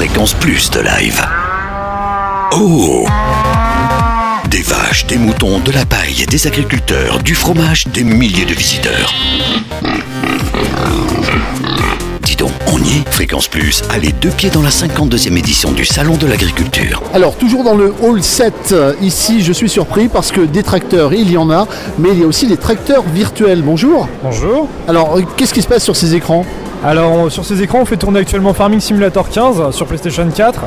Fréquence Plus de live. Oh Des vaches, des moutons, de la paille, des agriculteurs, du fromage, des milliers de visiteurs. Dis donc, on y est Fréquence Plus a les deux pieds dans la 52e édition du Salon de l'Agriculture. Alors, toujours dans le hall 7, euh, ici, je suis surpris parce que des tracteurs, il y en a, mais il y a aussi des tracteurs virtuels. Bonjour. Bonjour. Alors, euh, qu'est-ce qui se passe sur ces écrans? Alors sur ces écrans, on fait tourner actuellement Farming Simulator 15 sur PlayStation 4.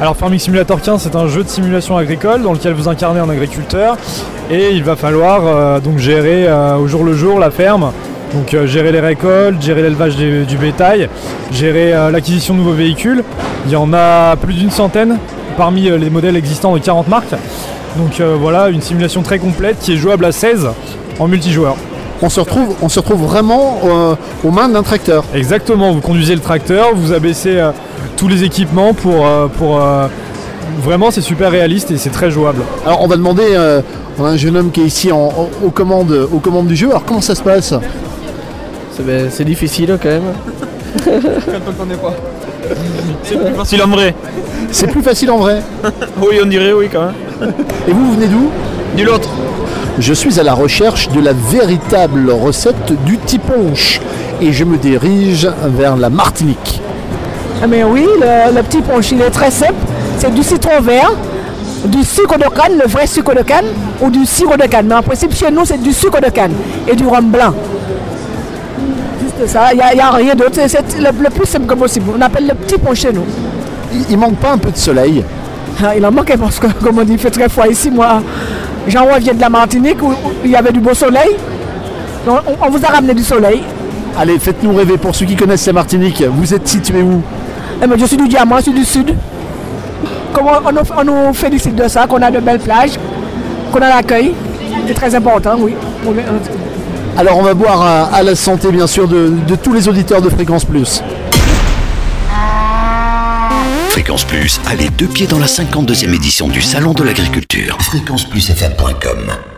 Alors Farming Simulator 15, c'est un jeu de simulation agricole dans lequel vous incarnez un agriculteur et il va falloir euh, donc gérer euh, au jour le jour la ferme. Euh, gérer les récoltes, gérer l'élevage du bétail, gérer l'acquisition de nouveaux véhicules. Il y en a plus d'une centaine parmi les modèles existants de 40 marques. Donc voilà, une simulation très complète qui est jouable à 16 en multijoueur. On se, retrouve, on se retrouve vraiment euh, aux mains d'un tracteur. Exactement, vous conduisez le tracteur, vous abaissez euh, tous les équipements pour... euh, pour euh, vraiment, c'est super réaliste et c'est très jouable. Alors, on va demander, euh, on a un jeune homme qui est ici en- en- aux, commandes, aux commandes du jeu. Alors, comment ça se passe? C'est ben, c'est difficile quand même. Facile en vrai. C'est plus facile en vrai. Oui, on dirait, oui, quand même. Et vous, vous venez d'où? Du l'autre. Je suis à la recherche de la véritable recette du tiponche et je me dirige vers la Martinique. Ah mais oui, le, le petit punch, il est très simple. C'est du citron vert, du sucre de canne, le vrai sucre de canne, ou du sirop de canne. Mais en principe, chez nous, c'est du sucre de canne et du rhum blanc. Juste ça, il n'y a, rien d'autre. C'est- le, le plus simple que possible. On appelle le petit punch chez nous. Il, il manque pas un peu de soleil Ah, Il en manquait parce que, comme on dit, il fait très froid ici. Moi, jean vient de la Martinique où, où il y avait du beau soleil. Donc, on, on vous a ramené du soleil. Allez, faites-nous rêver pour ceux qui connaissent la Martinique. Vous êtes situé où? Eh ben, je suis du diamant, je suis du sud. Comment on, nous- on nous félicite de ça, qu'on a de belles plages, qu'on a l'accueil. C'est très important, oui. Alors, on va boire à, à la santé, bien sûr, de, de tous les auditeurs de Fréquence Plus. Fréquence Plus a les deux pieds dans la 52e édition du Salon de l'Agriculture. Fréquenceplusfm.com